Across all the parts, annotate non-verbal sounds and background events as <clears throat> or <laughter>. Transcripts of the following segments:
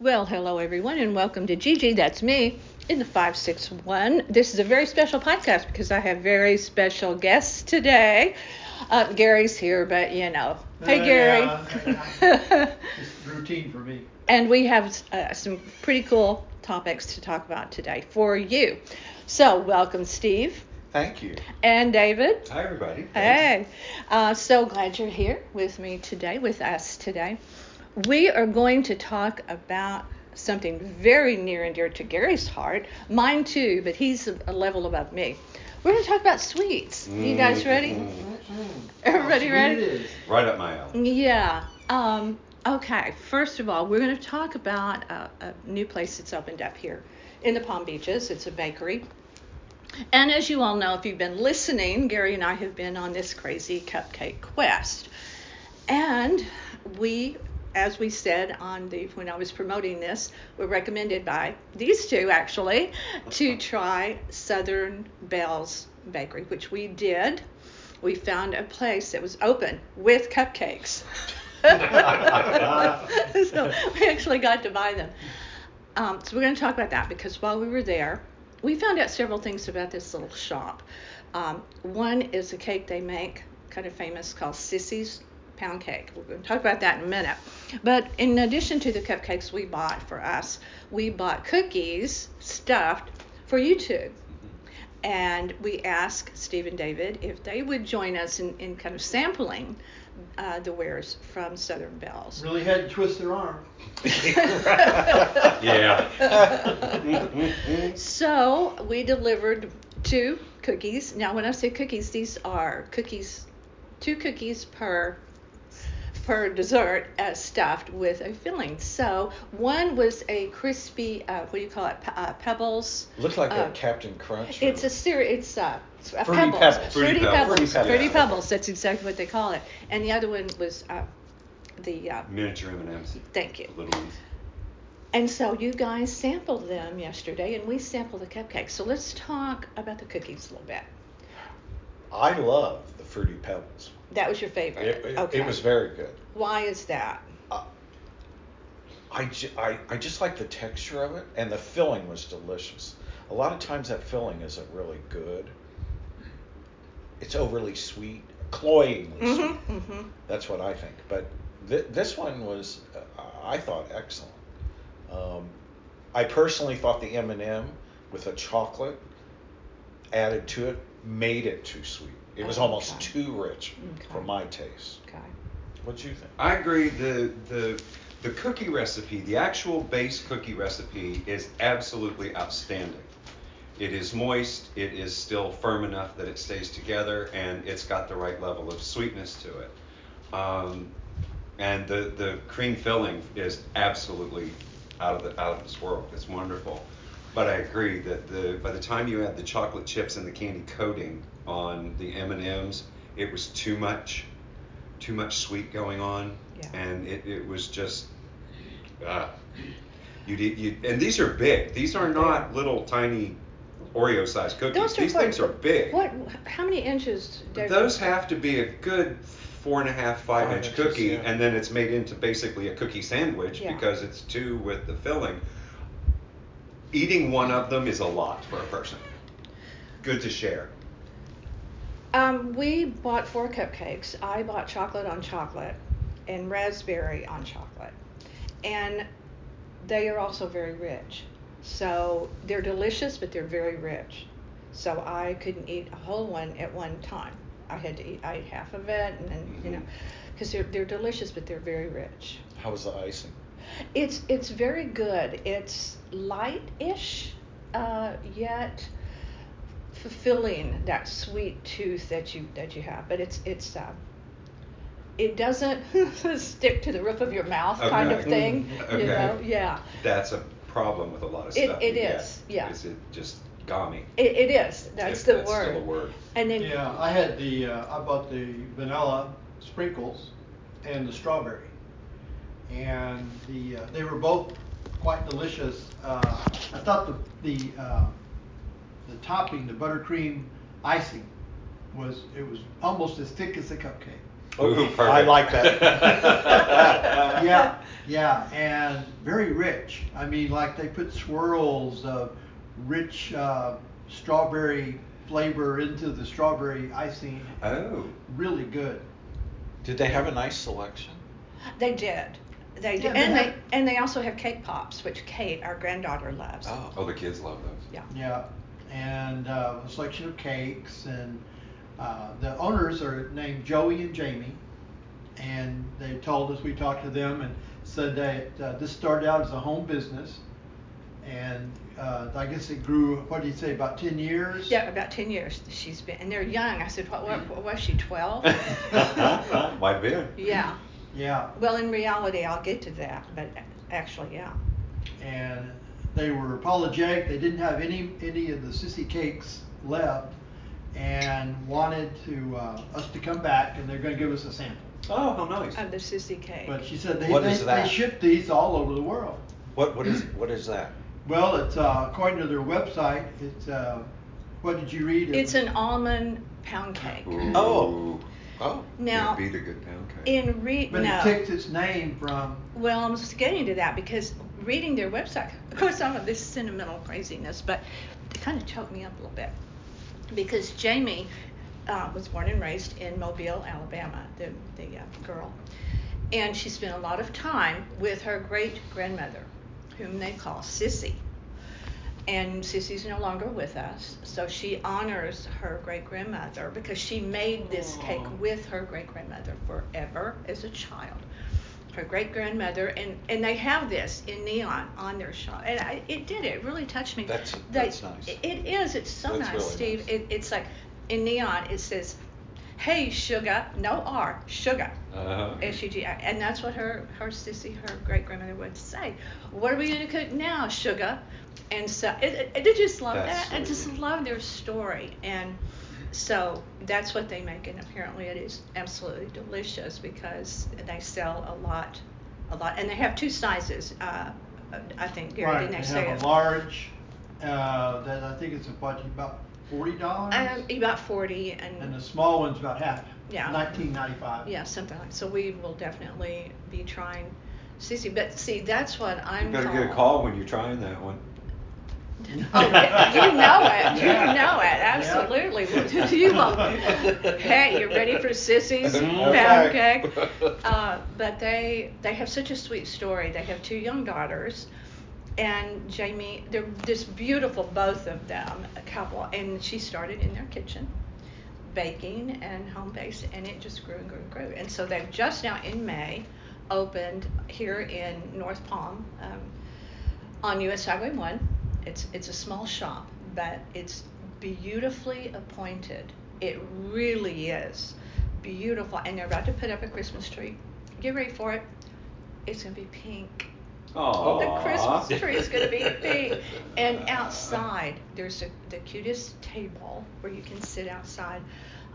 Well, hello everyone, and welcome to Gigi. That's me in the 561. This is a very special podcast because I have very special guests today. Uh, Gary's here, but you know. Hey, Uh, Gary. yeah, <laughs> It's routine for me. and we have uh, some pretty cool topics to talk about today for you. So, welcome, Steve Thank you. and David. Hi, everybody. Hey, uh, so glad you're here with me today, with us today. We are going to talk about something very near and dear to Gary's heart, mine too, but he's a, a level above me. We're going to talk about sweets. You mm. guys ready? Mm-hmm. Mm-hmm. Everybody How sweet ready? Right up my alley. Yeah. Um, okay. First of all, we're going to talk about a, a new place that's opened up here in the Palm Beaches. It's a bakery. And as you all know, if you've been listening, Gary and I have been on this crazy cupcake quest. And we, as we said on the when I was promoting this, we were recommended by these two actually to try Southern Bells Bakery, which we did. We found a place that was open with cupcakes. <laughs> so we actually got to buy them. Um, so we're going to talk about that because while we were there, we found out several things about this little shop. Um, one is a cake they make, kind of famous, called Sissy's Pound Cake. We're going to talk about that in a minute. But in addition to the cupcakes we bought for us, we bought cookies stuffed for you two. And we asked Steve and David if they would join us in, in kind of sampling uh, the wares from Southern Bells. Really had to twist their arm. <laughs> Yeah. <laughs> So we delivered two cookies. Now, when I say cookies, these are cookies, two cookies per per dessert uh, stuffed with a filling. So one was a crispy, uh, what do you call it, Pe- uh, pebbles. Looks like Uh, a Captain Crunch. It's a cereal. It's uh, it's a Fruity pebbles. Pebbles. Fruity, Fruity pebbles. Pebbles. Fruity Fruity pebbles. Pebbles. That's exactly what they call it. And the other one was uh, the. Uh, Miniature M&Ms. thank you. The little ones. And so you guys sampled them yesterday, and we sampled the cupcakes. So let's talk about the cookies a little bit. I love the Fruity Pebbles. That was your favorite. It, it, okay. it was very good. Why is that? I, ju- I, I just like the texture of it, and the filling was delicious. A lot of times that filling isn't really good. It's overly sweet, cloyingly sweet. Mm-hmm. Mm-hmm. That's what I think. But th- this one was, uh, I thought, excellent. Um, I personally thought the M&M with the chocolate added to it made it too sweet. It was almost Okay. too rich for my taste. Okay. What do you think? I agree. The the the cookie recipe, the actual base cookie recipe, is absolutely outstanding. It is moist. It is still firm enough that it stays together, and it's got the right level of sweetness to it. Um, and the the cream filling is absolutely out of the out of this world. It's wonderful. But I agree that the by the time you add the chocolate chips and the candy coating on the M and M's, it was too much, too much sweet going on, Yeah. and it, it was just. Uh, you, did- you and these are big. These are not little tiny Oreo-sized cookies. Those are these what- things are big. What? How many inches? David? Those have to be a good four and a half, five, Five inch inches, cookie, yeah. and then it's made into basically a cookie sandwich Yeah. because it's two with the filling. Eating one of them is a lot for a person. Good to share. Um, we bought four cupcakes. I bought chocolate on chocolate and raspberry on chocolate. And they are also very rich. So they're delicious, but they're very rich. So I couldn't eat a whole one at one time. I had to eat, I ate half of it, and then, you know, because they're, they're delicious, but they're very rich. How was the icing? It's it's very good. It's light-ish, uh, yet fulfilling that sweet tooth that you that you have. But it's it's uh, it doesn't <laughs> stick to the roof of your mouth kind of thing. Okay. You know, yeah. That's a problem with a lot of stuff. it you get, yeah. Is it just gummy? It, it is. That's if the that's word. Still a word. And then Yeah, I had the, uh, I bought the vanilla sprinkles and the strawberry. And the, uh, they were both quite delicious. Uh, I thought the, the, uh, the topping, the buttercream icing was, it was almost as thick as a cupcake. Ooh, I like that. <laughs> Yeah, yeah, and very rich. I mean, like they put swirls of rich uh, strawberry flavor into the strawberry icing. Oh. Really good. Did they have a nice selection? They did. They did. Yeah, they and they have- and they also have cake pops, which Kate, our granddaughter, loves. Oh. Oh, the kids love those. Yeah. Yeah, and uh, a selection of cakes, and uh, the owners are named Joey and Jamie, and they told us we talked to them and said that uh, this started out as a home business, and uh, I guess it grew. What did you say? About ten years. Yeah, about 10 years she's been, and they're young. I said, what, what, what was she, 12? <laughs> Might be. yeah. Yeah, Well, in reality, I'll get to that, but actually, yeah. and they were apologetic. They didn't have any any of the sissy cakes left, and wanted to uh, us to come back, and they're going to give us a sample. Oh, how nice. Of the sissy cake. But she said they What they, is they ship these all over the world. What what is what is that? <clears throat> Well, it's uh, according to their website. It's uh, what did you read? It It's was- an almond pound cake. Ooh. Oh. Oh. Now, Can't beat a good pound cake. in re But no. it takes its name from. Well, I'm just getting to that because reading their website, of course, some of this sentimental craziness, but it kind of choked me up a little bit because Jamie uh, was born and raised in Mobile, Alabama, the, the uh, girl, and she spent a lot of time with her great grandmother, whom they call Sissy. And Sissy's no longer with us, so she honors her great grandmother because she made this cake with her great grandmother forever as a child her great grandmother, and and they have this in neon on their shop, and I, it did it really touched me. That's- They- that's nice. It, is. It's so That's nice, really Steve. nice. It, it's like in neon. It says, "Hey, sugar," no R, sugar. Uh-huh. S U G I, and that's what her her sissy, her great grandmother would say. What are we gonna cook now, sugar? And so it, it, I just love That's that. I just love their story, and so that's what they make, and apparently it is absolutely delicious because they sell a lot, a lot, and they have two sizes. Uh, I think Gary right. didn't They they say have it? a large. Uh, that I think it's about about forty dollars. Um, about forty, and, and the small one's about half. Yeah. Nineteen ninety five. yeah, something like. So we will definitely be trying sissy, but see, that's what I'm. You better get a call when you're trying that one. Oh, you know it. You know it. Absolutely. <laughs> you will. Hey, you ready for sissies Okay. pound cake? <laughs> Uh, but they they have such a sweet story. They have two young daughters, and Jamie, they're just beautiful, both of them, a couple. And she started in their kitchen, baking and home based, and it just grew and grew and grew. And so they've just now in May opened here in North Palm. Um, on US Highway 1. It's it's a small shop, but it's beautifully appointed. It really is beautiful, and they're about to put up a Christmas tree. Get ready for it. It's gonna be pink. Oh. The Christmas tree is gonna be pink. And outside, there's a, the cutest table where you can sit outside.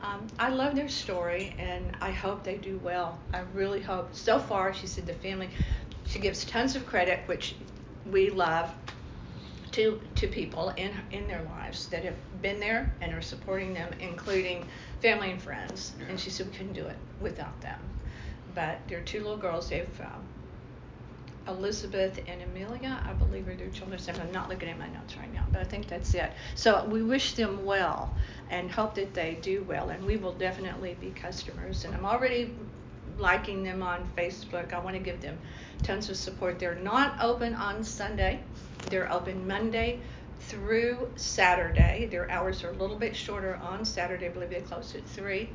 Um, I love their story, and I hope they do well. I really hope. So far, she said the family. She gives tons of credit, which we love to to people in in their lives that have been there and are supporting them, including family and friends. Yeah. And she said we couldn't do it without them. But there are two little girls, they've um, Elizabeth and Amelia, I believe, are their children. So I'm not looking at my notes right now, but I think that's it. So we wish them well and hope that they do well, and we will definitely be customers. And I'm already liking them on Facebook. I want to give them tons of support. They're not open on Sunday. They're open Monday through Saturday. Their hours are a little bit shorter on Saturday. I believe they close at three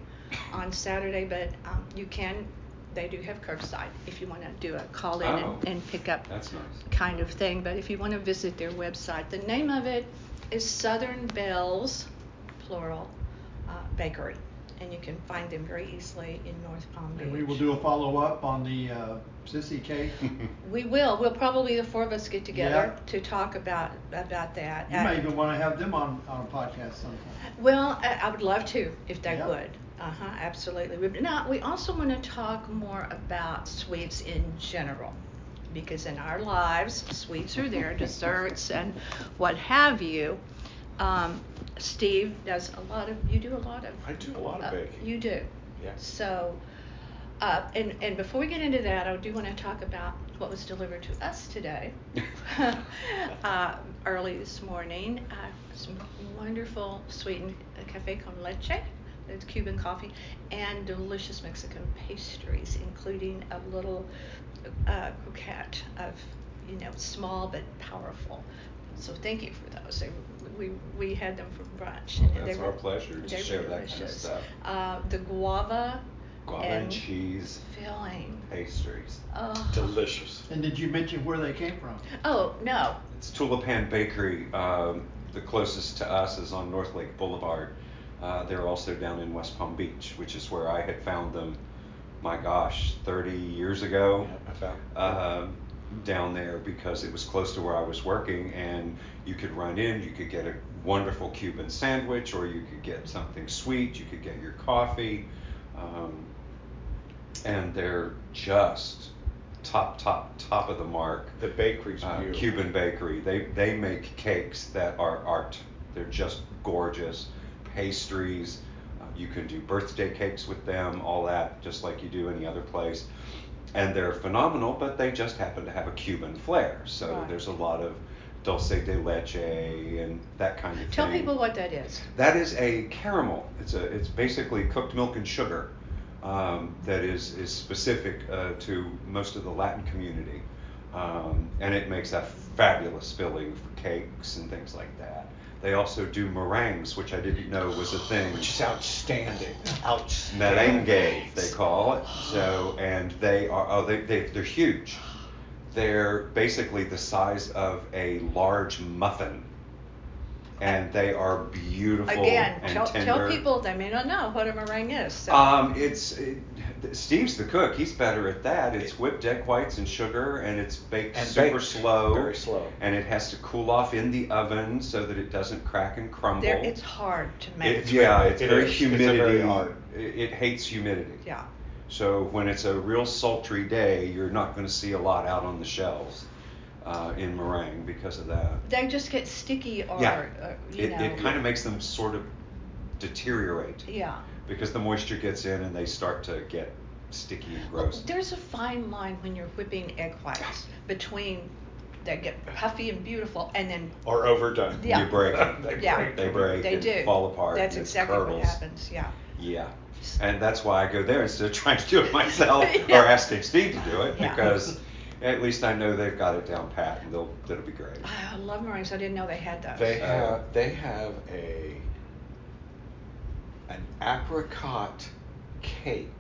on Saturday, but um, you can. They do have curbside if you want to do a call in Oh. and, and pick up nice. kind of thing. But if you want to visit their website, the name of it is Southern Bells, plural, uh, Bakery, and you can find them very easily in North Palm Beach. And we will do a follow up on the uh, sissy cake. <laughs> We will. We'll probably the four of us get together Yeah. to talk about about that. You Uh, may even want to have them on, on a podcast sometime. Well, I, I would love to if they Yeah. would. Uh huh. Absolutely. We, now we also want to talk more about sweets in general, because in our lives, sweets are there, <laughs> desserts and what have you. Um, Steve does a lot of. You do a lot of. I do a lot of uh, baking. you do. Yeah. So, Uh, and, and before we get into that, I do want to talk about what was delivered to us today, <laughs> uh, early this morning. Uh, some wonderful sweetened uh, cafe con leche, it's Cuban coffee, and delicious Mexican pastries, including a little uh, croquette of, you know, small but powerful. So thank you for those. They, we we had them for brunch. Well, and that's they our were, pleasure to they share were that kind of delicious. stuff. Uh, the guava, Guava and cheese filling. pastries. Oh. Delicious. And did you mention where they came from? Oh no. It's Tulipan Bakery. Um, the closest to us is on North Lake Boulevard. Uh, they're also down in West Palm Beach, which is where I had found them. My gosh, 30 years ago. Yeah, I found. um, down there because it was close to where I was working, and you could run in, you could get a wonderful Cuban sandwich, or you could get something sweet, you could get your coffee, um, and they're just top, top, top of the mark. The bakery's Uh, beautiful. Cuban bakery. They they make cakes that are art. They're just gorgeous. Pastries. Uh, you can do birthday cakes with them, all that, just like you do any other place. And they're phenomenal, but they just happen to have a Cuban flair. So Right. there's a lot of dulce de leche and that kind of Tell thing. Tell people what that is. That is a caramel. It's a it's basically cooked milk and sugar um, that is is specific uh, to most of the Latin community, um, and it makes a fabulous filling for cakes and things like that. They also do meringues, which I didn't know was a thing. Which is outstanding. Outstanding. Merengue, they call it. So, and they are, oh, they, they, they're huge. They're basically the size of a large muffin. And they are beautiful Again, and tell, tender. tell people they may not know what a meringue is. So. Um, it's it, Steve's the cook. He's better at that. It's whipped egg whites and sugar, and it's baked And super baked slow. very slow. And it has to cool off in the oven so that it doesn't crack and crumble. there, it's hard to make. It- yeah, it's It very is. It's a humidity. very hard. It, it hates humidity. yeah. So when it's a real sultry day, you're not going to see a lot out on the shelves uh, in meringue because of that. They just get sticky or, yeah, uh, you it, know. it kind of makes them sort of deteriorate Yeah. Because the moisture gets in and they start to get sticky and Well, gross. there's a fine line when you're whipping egg whites between they get puffy and beautiful and then Or overdone. Yeah. You break <laughs> it. They yeah break. They break they and do fall apart. That's and it exactly what happens. Yeah. Yeah. And that's why I go there instead of <laughs> trying to do it myself <laughs> Yeah. or asking Steve to do it Yeah. because at least I know they've got it down pat and they'll that'll be great. I love meringues. I didn't know they had those. They Uh, have they have a an apricot cake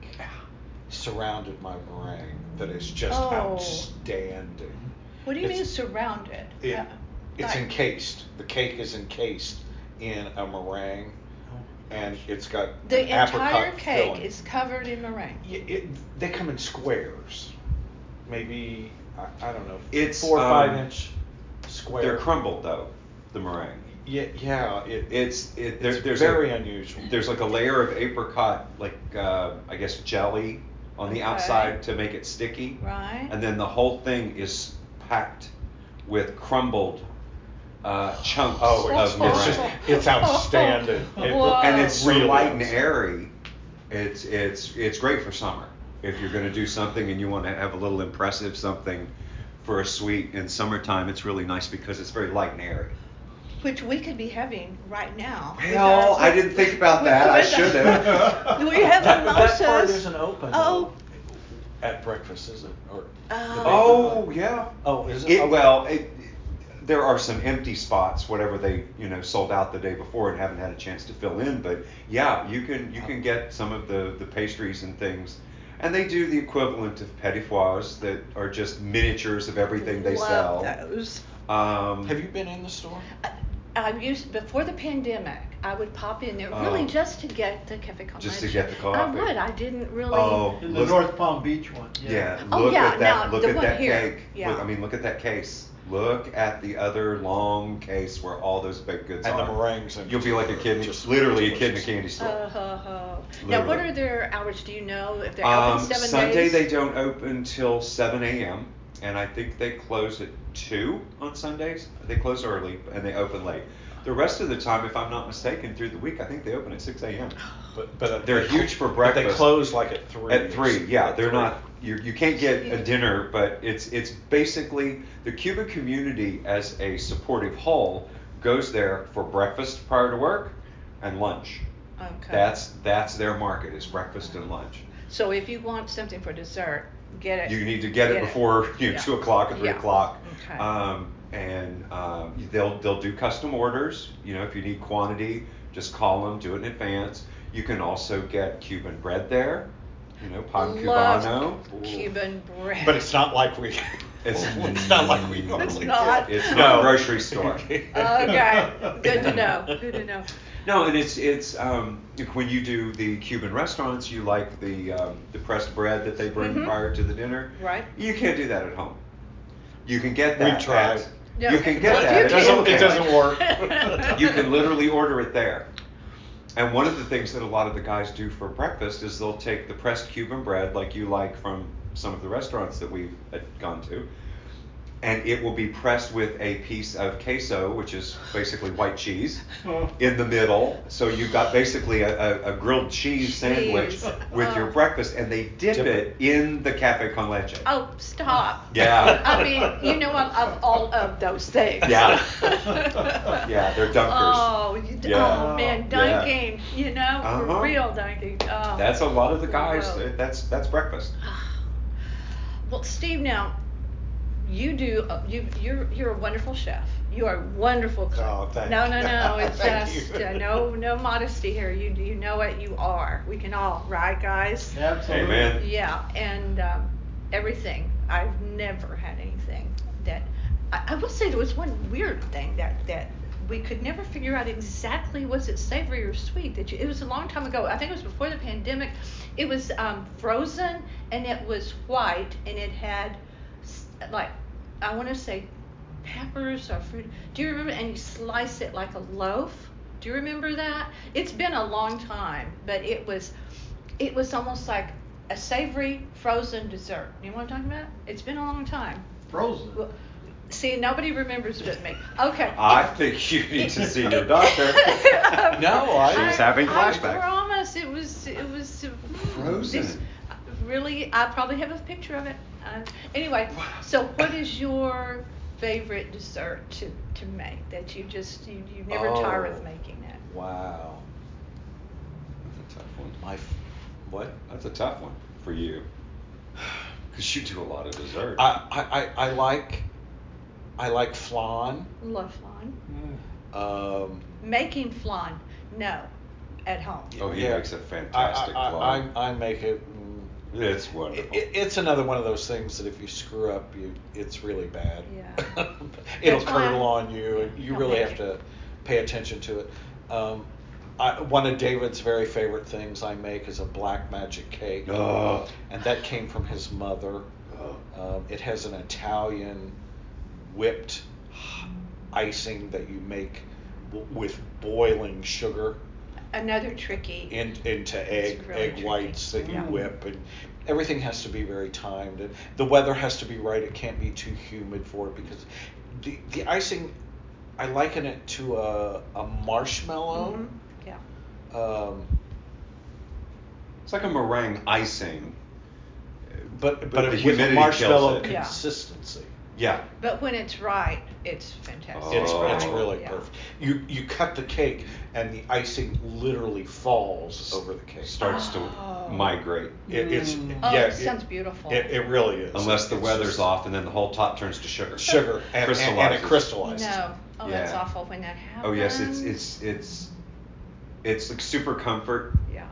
surrounded my meringue that is just Oh. outstanding. what do you it's- mean surrounded? It, Uh, it's like- encased. The cake is encased in a meringue, and it's got The an apricot entire cake filling. is covered in meringue. Y- it- they come in squares, maybe I, I don't know, It's, four or five um, inch square. They're crumbled though, the meringue. Yeah, yeah. It, It's it there, it's there's very a, unusual. There's like a layer of apricot, like uh, I guess jelly on the Okay. outside to make it sticky, Right. and then the whole thing is packed with crumbled uh, chunks Oh, of it's, meringue. it's just it's outstanding. <laughs> It- and it's so really light and airy. It's it's it's great for summer. If you're going to do something and you want to have a little impressive something for a sweet in summertime, it's really nice because it's very light and airy. Which we could be having right now. with Well, our- I didn't think about that. I should have. <laughs> we have that, that part mimosas. isn't open. Oh. At breakfast, is it? Or Uh. Oh yeah. Oh, is it? It, Okay. well, it, there are some empty spots, whatever they you know sold out the day before and haven't had a chance to fill in. But yeah, you can you can get some of the the pastries and things, and they do the equivalent of petit fours that are just miniatures of everything they love sell. those. Um, Have you been in the store? I, I used before the pandemic. I would pop in there really Oh. just to get the cafe con Just to get the coffee. I would. I didn't really. Oh, In the Look- North Palm Beach one. Yeah, Oh, look yeah, at that. now, look the at one that here, cake. yeah. Look, I mean, look at that case. Look at the other long case where all those baked goods And are. the meringues and You'll be like a kid, just literally a kid in a candy store. Uh, huh, huh. Now, what are their hours? Do you know if they're Um, open seven Sunday days? they don't open till 7 a.m. and I think they close at two on Sundays. They close early and they open late. The rest of the time, if I'm not mistaken, through the week, I think they open at 6 a.m. But, but uh, They're huge for breakfast. but They close like at three. At three, yeah, they're Three. not. You you can't get a dinner, but it's it's basically the Cuban community as a supportive whole goes there for breakfast prior to work and lunch. Okay. That's that's their market is breakfast and lunch. So if you want something for dessert, get it. You need to get it before <laughs> you know Yeah. two o'clock or three Yeah. o'clock. Okay. Um, and um, they'll they'll do custom orders. You know, if you need quantity, just call them, do it in advance. You can also get Cuban bread there. You know, pan Love cubano. Cuban bread. But it's not like we. It's- <laughs> it's not like we normally not. get. It's No. not a grocery store. <laughs> okay. Good to know. Good to know. No, and it's it's um, when you do the Cuban restaurants, you like the um, the pressed bread that they bring Mhm. prior to the dinner. Right. You can't do that at home. You can get that. We that. tried. at- Yeah. You can get Well, that. It doesn't, can. it doesn't work. <laughs> you can literally order it there. And one of the things that a lot of the guys do for breakfast is they'll take the pressed Cuban bread, like you like from some of the restaurants that we've gone to, and it will be pressed with a piece of queso, which is basically white cheese, in the middle. So you've got basically a, a, a grilled cheese sandwich Cheese. with your Oh. breakfast, and they dip, Dip it in the cafe con leche. Oh, stop. Yeah. I mean, you know, I love all of those things. Yeah. <laughs> Yeah, they're dunkers. Oh, you, Yeah. oh man, Yeah. dunking. You know, Uh-huh. for real dunking. Oh. That's a lot of the guys. Whoa. That's that's breakfast. <sighs> Well, Steve, now you do. Uh, you you're you're a wonderful chef. You are a wonderful cook. Oh, thank no, no, no. It's <laughs> just uh, no no modesty here. You you know what you are. We can all right, guys. Absolutely. Amen. Yeah, and um, everything. I've never had anything that. I, I will say there was one weird thing that that we could never figure out exactly was it savory or sweet. That you, it was a long time ago. I think it was before the pandemic. It was um, frozen and it was white and it had like I want to say peppers or fruit. Do you remember? And you slice it like a loaf. Do you remember that? It's been a long time, but it was it was almost like a savory frozen dessert. You know what I'm talking about? It's been a long time. Frozen. Well, see, nobody remembers but me. Okay. I think you need to see your doctor. <laughs> No, I- She's having flashbacks. I promise it was it was Frozen. this- really, I probably have a picture of it. Uh, anyway, so what is your favorite dessert to, to make that you just you, you never tire of Oh. making that? Wow. That's a tough one. My, f- what? That's a tough one for you. <sighs> Because you do a lot of dessert. I, I, I, I like, I like flan. Love flan. <sighs> Um, Making flan, no, at home. oh, he yeah. makes a fantastic I, flan. I, I make it. It's wonderful. it, it's another one of those things that if you screw up, you it's really bad. Yeah. <laughs> It'll That's curdle on you, and you Don't really have to pay attention to it. Um, I, one of David's very favorite things I make is a black magic cake, Oh. and that came from his mother. Oh. Um, it has an Italian whipped icing that you make w- with boiling sugar Another tricky. in, into egg really egg tricky. whites that you Yeah. whip and everything has to be very timed and the weather has to be right it can't be too humid for it because the, the icing i liken it to a, a marshmallow Mhm, Yeah. um, It's like a meringue icing. but But but, with a humidity marshmallow kills it. Yeah. Consistency Yeah. But when it's right, it's fantastic. it's, Oh. it's really Yeah. perfect you you cut the cake and the icing literally falls over the cake Starts Oh. to migrate. it, it's Mm. Oh, yeah it sounds beautiful. it, it really is Unless the It's weather's just off and then the whole top turns to sugar. sugar and, and, and it crystallizes No. Oh, that's awful when that happens. Oh yes, it's it's it's it's like super comfort Yeah.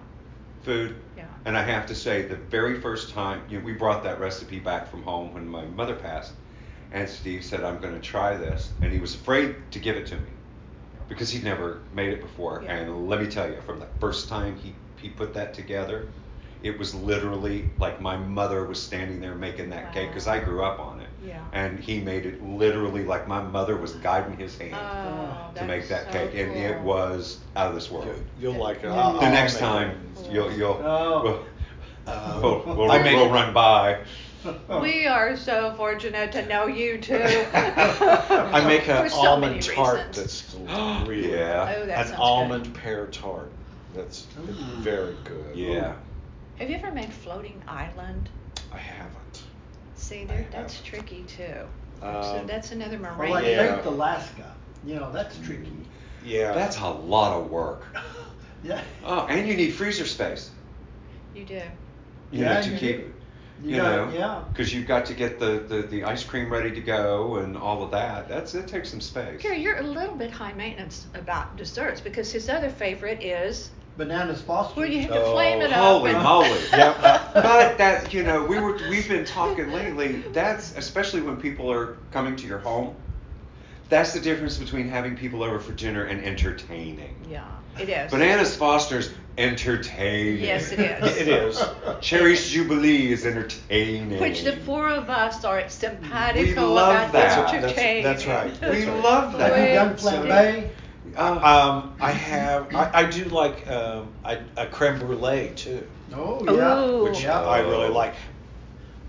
food. Yeah. And I have to say, the very first time you know, we brought that recipe back from home when my mother passed, and Steve said, "I'm going to try this," and he was afraid to give it to me because he'd never made it before. Yeah. And let me tell you, from the first time he he put that together, it was literally like my mother was standing there making that cake because I grew up on it. Yeah. And he made it literally like my mother was guiding his hand Oh, to make that so cake, and it was out of this world. You, you'll like it. The I'll- The I'll next make time it. you'll you'll Oh. we'll, <laughs> Uh, we'll, we'll, we'll run by. We are so fortunate to know you too. <laughs> I make For an so almond many tart reasons. that's <gasps> really Yeah. Oh, that an sounds almond good. pear tart. That's Ooh. very good. Yeah. Have you ever made floating island? I haven't. See, I that's haven't. tricky too. so Um, that's another Or marine. like Yeah. baked Alaska. You know, that's tricky. Yeah. That's a lot of work. <laughs> Yeah. Oh, and you need freezer space. You do. You Yeah, know, to you keep, do. You, You got- know, yeah. because you've got to get the, the, the ice cream ready to go and all of that. That's it takes some space. Gary, you're a little bit high maintenance about desserts because his other favorite is Bananas Foster. where you have to Oh, flame it up. Holy and- <laughs> moly! Yep. but that you know we were we've been talking lately. That's especially when people are coming to your home. That's the difference between having people over for dinner and entertaining. Yeah, it is. Bananas Foster's entertaining. Yes, it is. It is. <laughs> Cherries Jubilee is entertaining. Which the four of us are simpatico We love about that. the That's- entertaining. that's right. We right. love Have you that. done Wait, flambe? Uh, Um, I have. I, I do like um, I, a creme brulee too, Oh, Ooh. yeah. which yeah. I really like.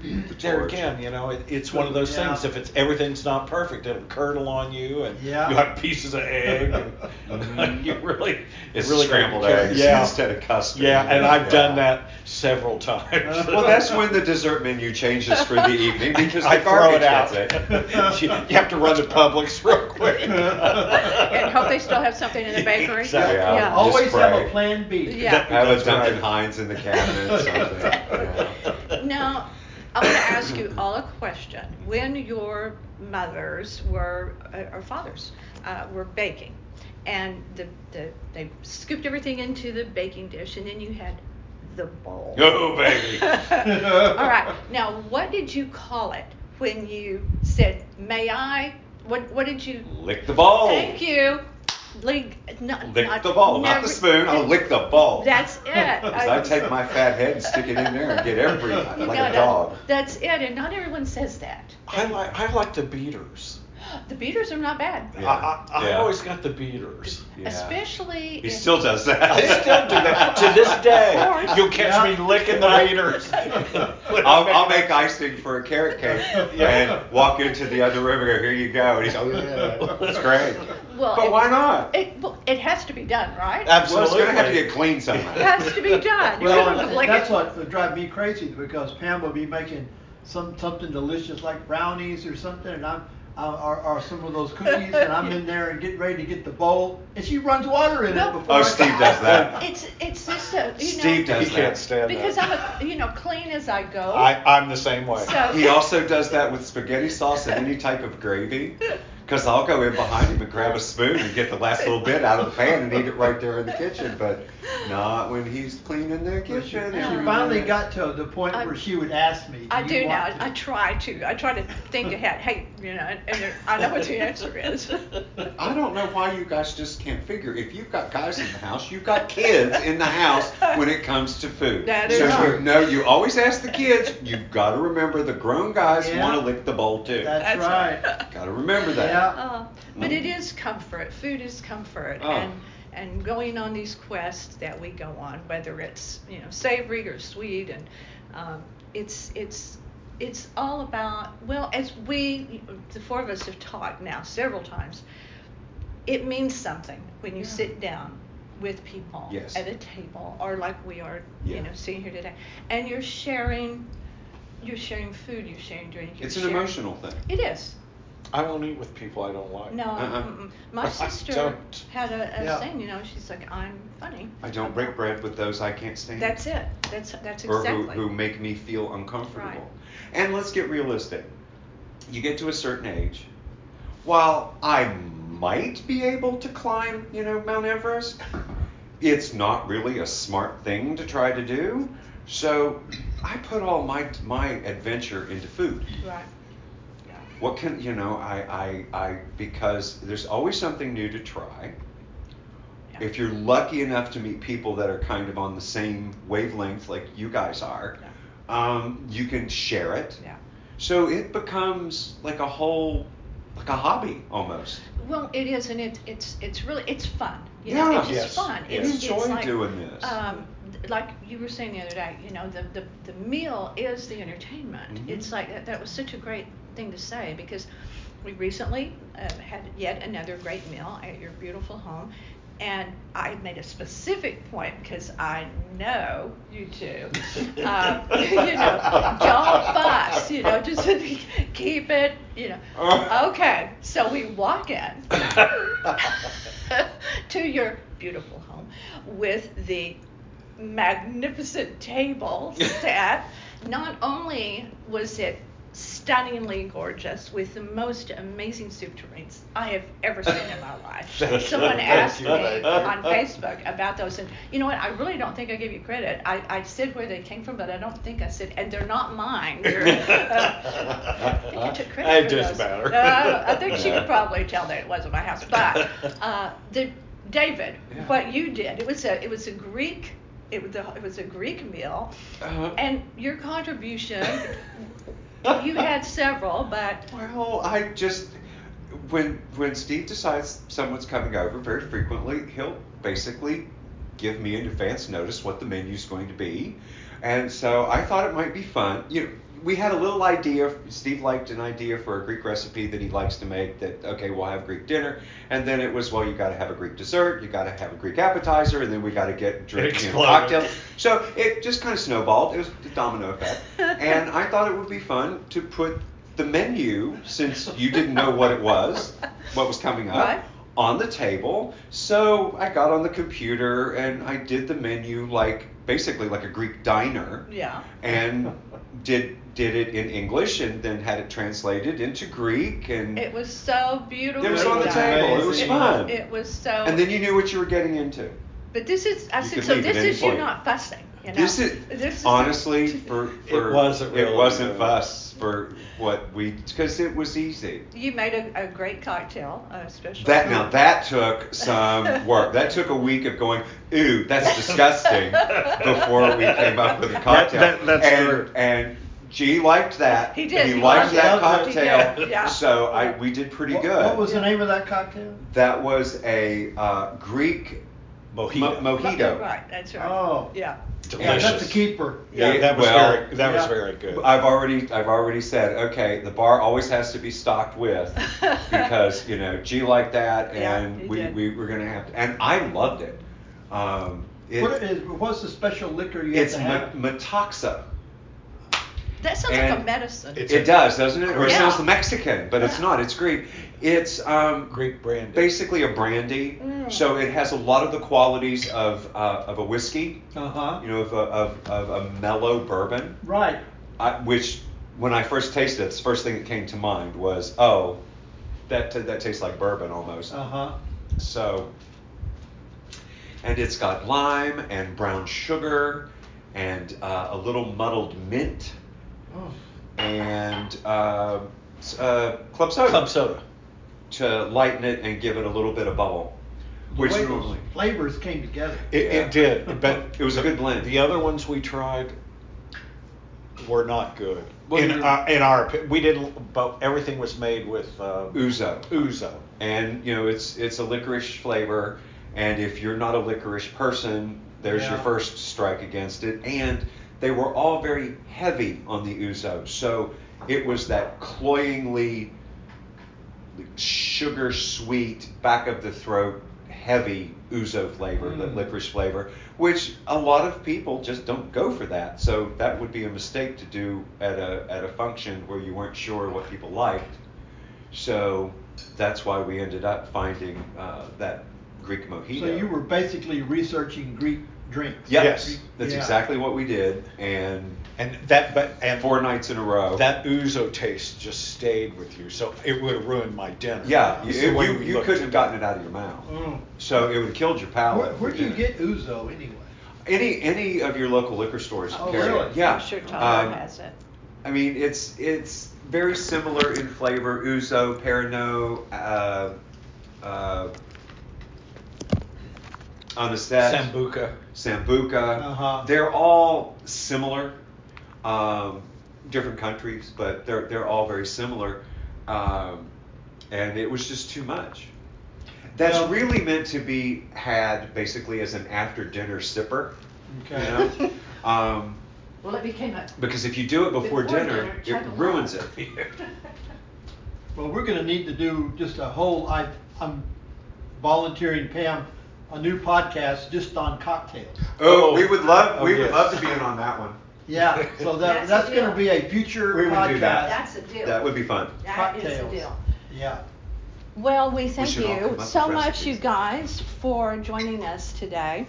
The There again, you know, it, it's one of those Yeah. things. If it's everything's not perfect, it'll curdle on you, and Yeah. you have pieces of egg, and <laughs> <laughs> you mm-hmm. really, It's really scrambled eggs yeah. instead of custard. Yeah, and I've Yeah. done that several times. Uh, well, that's when the dessert menu changes for the <laughs> evening because the I throw garbage it out. gets it. you, you have to run to Publix real quick. and hope they still have something in the bakery. Exactly. Yeah. Yeah. Always Just have a plan B. Yeah. That- Have a Duncan right. Hines in the cabinet, something. Yeah. Now, I want to ask you all a question. When your mothers were, uh, or fathers, uh, were baking, and the, the, they scooped everything into the baking dish, and then you had the bowl. Oh, baby. <laughs> <laughs> all right. Now, what did you call it when you said, "May I"? What What did you? Lick the bowl. Thank you. Lick, no, Lick not- the bowl, not the spoon. I'll lick the bowl. That's it. <laughs> 'Cause I take my <laughs> fat head and stick it in there and get every like No, a dog. That's it, and not everyone says that. I like I like the beaters. <gasps> The beaters are not bad, Yeah. I, I, I Yeah. always got the beaters. Yeah. especially. He if- still does that. I still do that <laughs> to this day. You'll catch Yeah. me licking the beaters. <laughs> I'll, I'll make icing for a carrot cake <laughs> and walk into the other room and go, here you go. And he's like, oh, yeah, that's great. Well, but it- why not? It, well, it has to be done, right? Well, it's Absolutely. going to have to get clean somehow. It has to be done. Well, <laughs> couldn't and lick that's it. what would drive me crazy because Pam would be making some something delicious like brownies or something, and I'm uh, or, or some of those cookies, and I'm in there and getting ready to get the bowl, and she runs water in No. it before. Oh, I Steve can- does that. <laughs> It's it's just a you Steve know does He can't that. stand because that. I'm a you know clean as I go. I, I'm the same way. So- He also does that with spaghetti sauce and any type of gravy. Because I'll go in behind him and grab a spoon and get the last little bit out of the pan and eat it right there in the kitchen. But not when he's cleaning the But she, kitchen. she and- finally got to the point I- where she would ask me. I do now. want I try to. I try to think ahead. Hey, you know, and, and I know what the answer is. I don't know why you guys just can't figure. If you've got guys in the house, you've got kids in the house when it comes to food. That is so true. you know, you always ask the kids. You've got to remember the grown guys Yeah. want to lick the bowl too. That's, That's right. right. Got to remember that. Yeah. Uh, but it is comfort. Food is comfort, Oh. and and going on these quests that we go on, whether it's you know savory or sweet, and um, it's it's it's all about well, as we the four of us have talked now several times. It means something when you Yeah. sit down with people Yes. at a table, or like we are, Yeah. you know, sitting here today, and you're sharing. You're sharing food. You're sharing drink. You're It's an sharing- emotional thing. It is. I won't eat with people I don't like. No, Uh-uh. my <laughs> I sister don't. had a, a Yeah. saying. You know, she's like, "I'm funny." I don't break bread with those I can't stand. That's it. That's that's or exactly. who, who make me feel uncomfortable. Right. And let's get realistic. You get to a certain age. While I might be able to climb, you know, Mount Everest, it's not really a smart thing to try to do. So I put all my my adventure into food. Right. Yeah. What can you know? I I, I because there's always something new to try. Yeah. If you're lucky enough to meet people that are kind of on the same wavelength like you guys are, um, you can share it. Yeah. So it becomes like a whole, like a hobby almost. Well, it is, and it's it's it's really it's fun. You know, Yeah. it's just Yes. fun. Yes. It's, Enjoy it's like, doing this. Um, like you were saying the other day, you know, the, the, the meal is the entertainment. Mhm. It's like that, that was such a great thing to say because we recently uh, had yet another great meal at your beautiful home. And I made a specific point because I know you two. Uh, <laughs> you know, don't fuss. You know, just <laughs> keep it. You know. Okay, so we walk in <laughs> to your beautiful home with the magnificent table set. Not only was it stunningly gorgeous with the most amazing soup tureens I have ever seen in my <laughs> life. Someone asked me you. Thank you. on <laughs> Facebook about those, and you know what? I really don't think I gave you credit. I, I said where they came from, but I don't think I said, and they're not mine. <laughs> They're, uh, I think you took credit It for doesn't those. matter. Uh, I think she No. could probably tell that it wasn't my house, but uh, the David, Yeah. what you did, it was a it was a Greek. It was a, it was a Greek meal, Uh-huh. and your contribution. You had several, but Well, I just when when Steve decides someone's coming over, very frequently he'll basically give me in advance notice what the menu's going to be, and so I thought it might be fun. You know, we had a little idea. Steve liked an idea for a Greek recipe that he likes to make. That okay, we'll have Greek dinner, and then it was well, you got to have a Greek dessert, you got to have a Greek appetizer, and then we got to get <laughs> drinks and cocktails. So it just kind of snowballed. It was the domino effect, <laughs> and I thought it would be fun to put the menu, since you didn't know what it was, what was coming up, Right. on the table. So I got on the computer and I did the menu like basically like a Greek diner, yeah. and did did it in English and then had it translated into Greek and It was so beautiful. it was on the table. It was fun. It was so. and then you knew what you were getting into. But this is, I You said, so this is you not fussing, you know. This is This is honestly <laughs> for, for wasn't it wasn't good. fuss for what we because it was easy. You made a, a great cocktail, uh, especially. That now that took <laughs> some work. That took a week of going, ooh, that's <laughs> disgusting, before we came up with a cocktail. that- that's and, true. And G liked that. He did. He He liked that it. Cocktail. yeah. So I we did pretty What- good. What was the name of that cocktail? that was a uh, Greek Mojito. mo- mojito. Right, that's right. Oh. Yeah. Yeah, that's Delicious. a keeper. Yeah, Yeah, that was well, very that was very good. I've already I've already said okay. The bar always has to be stocked with <laughs> because you know G like that, and he we, did. we were gonna have to. And I loved it. Um, it What is, what's the special liquor you it's have to ma- Metaxa. That sounds like a medicine. It a- does, doesn't it? Or it sounds Mexican, but it's not. It's Greek. It's um, Greek brandy. basically a brandy. Mm. So it has a lot of the qualities of uh, of a whiskey. Uh huh. You know, of a, of, of a mellow bourbon. Right. I, which when I first tasted it, the first thing that came to mind was, oh, that that tastes like bourbon almost. Uh huh. So, and it's got lime and brown sugar and uh, a little muddled mint Oh. and uh, uh, club soda Club soda. To lighten it and give it a little bit of bubble. The Which way those normally flavors came together. It, Yeah. it did, <laughs> but It was a good blend. The other ones we tried were not good. Well, in, you're- uh, in our opi- we didn't, but everything was made with uh, ouzo. ouzo. and you know it's it's a licorice flavor and if you're not a licorice person there's your first strike against it and they were all very heavy on the ouzo so it was that cloyingly sugar sweet back of the throat heavy ouzo flavor the Mm. licorice flavor which a lot of people just don't go for that so that would be a mistake to do at a at a function where you weren't sure what people liked so that's why we ended up finding uh, that Greek mojito. So you were basically researching Greek drinks. Yep, Yes. that's Yeah. exactly what we did, and And that, but and four nights in a row. that ouzo taste just stayed with you. So it would have ruined my dinner. yeah, you, It's the way you, you couldn't have gotten it out of your mouth. Mm. So it would have killed your palate. Where, where do you get ouzo anyway? any any of your local liquor stores? Oh, carry it. really? Yeah. I'm sure Tyler Um, has it. I mean, it's it's very similar in flavor. Ouzo, Pernod, uh, uh, Anisette. Sambuca. Sambuca. Uh-huh. They're all similar. Um, different countries, but they're they're all very similar. Um, and it was just too much. That's Well- really meant to be had basically as an after dinner sipper. Okay. You know? <laughs> Um, Well, it became a. because if you do it before, Before dinner, dinner, it chug a ruins lot. it. <laughs> Well, we're gonna need to do just a whole, I, I'm volunteering Pam a new podcast just on cocktails. oh, we would love, Oh, we would love to be in on that one. Yeah, <laughs> so that, That's that's gonna be a future We would do that. podcast. That's a deal. That would be fun. That is a Cocktails. deal. Yeah. Well, we thank should all come you so much, you guys, for joining us today.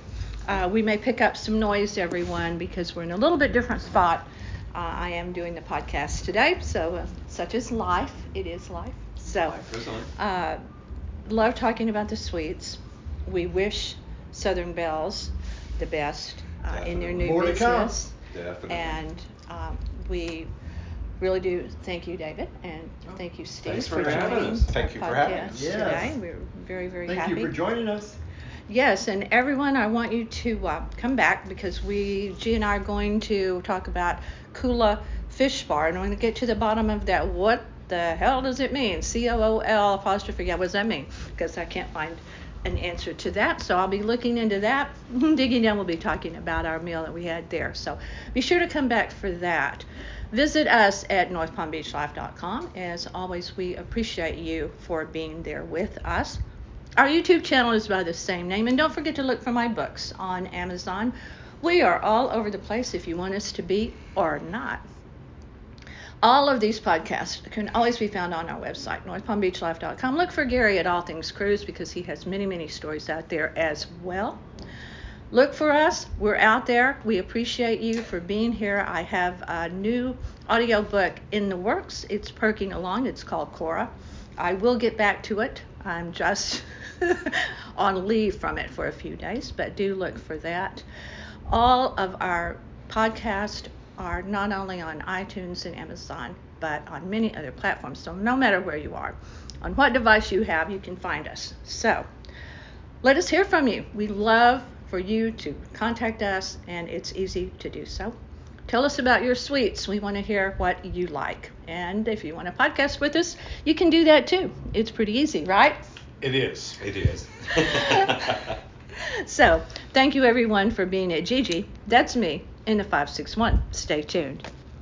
Uh, we may pick up some noise, everyone, because we're in a little bit different spot. Uh, I am doing the podcast today, so uh, such is life. It is life. So, Life uh, love talking about the sweets. We wish Southern Bells the best uh, in their new More to come. business. Definitely. And um, we really do thank you, David, and thank you, Steve, Thanks for having joining us. Thank you for having podcast us. Yes. today. We're very, very happy. Thank happy. you for joining us. Yes, and everyone, I want you to uh, come back because we, G and I, are going to talk about Cool'A Fish Bar, and I'm going to get to the bottom of that. What the hell does it mean? C O O L apostrophe. Yeah, what does that mean? Because I can't find an answer to that. So I'll be looking into that. <laughs> Digging down, we'll be talking about our meal that we had there. So be sure to come back for that. Visit us at northpalmbeachlife.com. As always, we appreciate you for being there with us. Our YouTube channel is by the same name, and don't forget to look for my books on Amazon. We are all over the place if you want us to be or not. All of these podcasts can always be found on our website, northpalmbeachlife.com. Look for Gary at All Things Cruise because he has many, many stories out there as well. Look for us. We're out there. We appreciate you for being here. I have a new audiobook in the works. It's perking along. It's called Cora. I will get back to it. I'm just <laughs> on leave from it for a few days, but do look for that. All of our podcasts are not only on iTunes and Amazon, but on many other platforms. So no matter where you are, on what device you have, you can find us. So let us hear from you. We love for you to contact us, and it's easy to do so. Tell us about your sweets. We want to hear what you like. And if you want to podcast with us, you can do that too. It's pretty easy, right? It is. It is. <laughs> So, thank you everyone for being at Gigi. That's me in the 561. Stay tuned.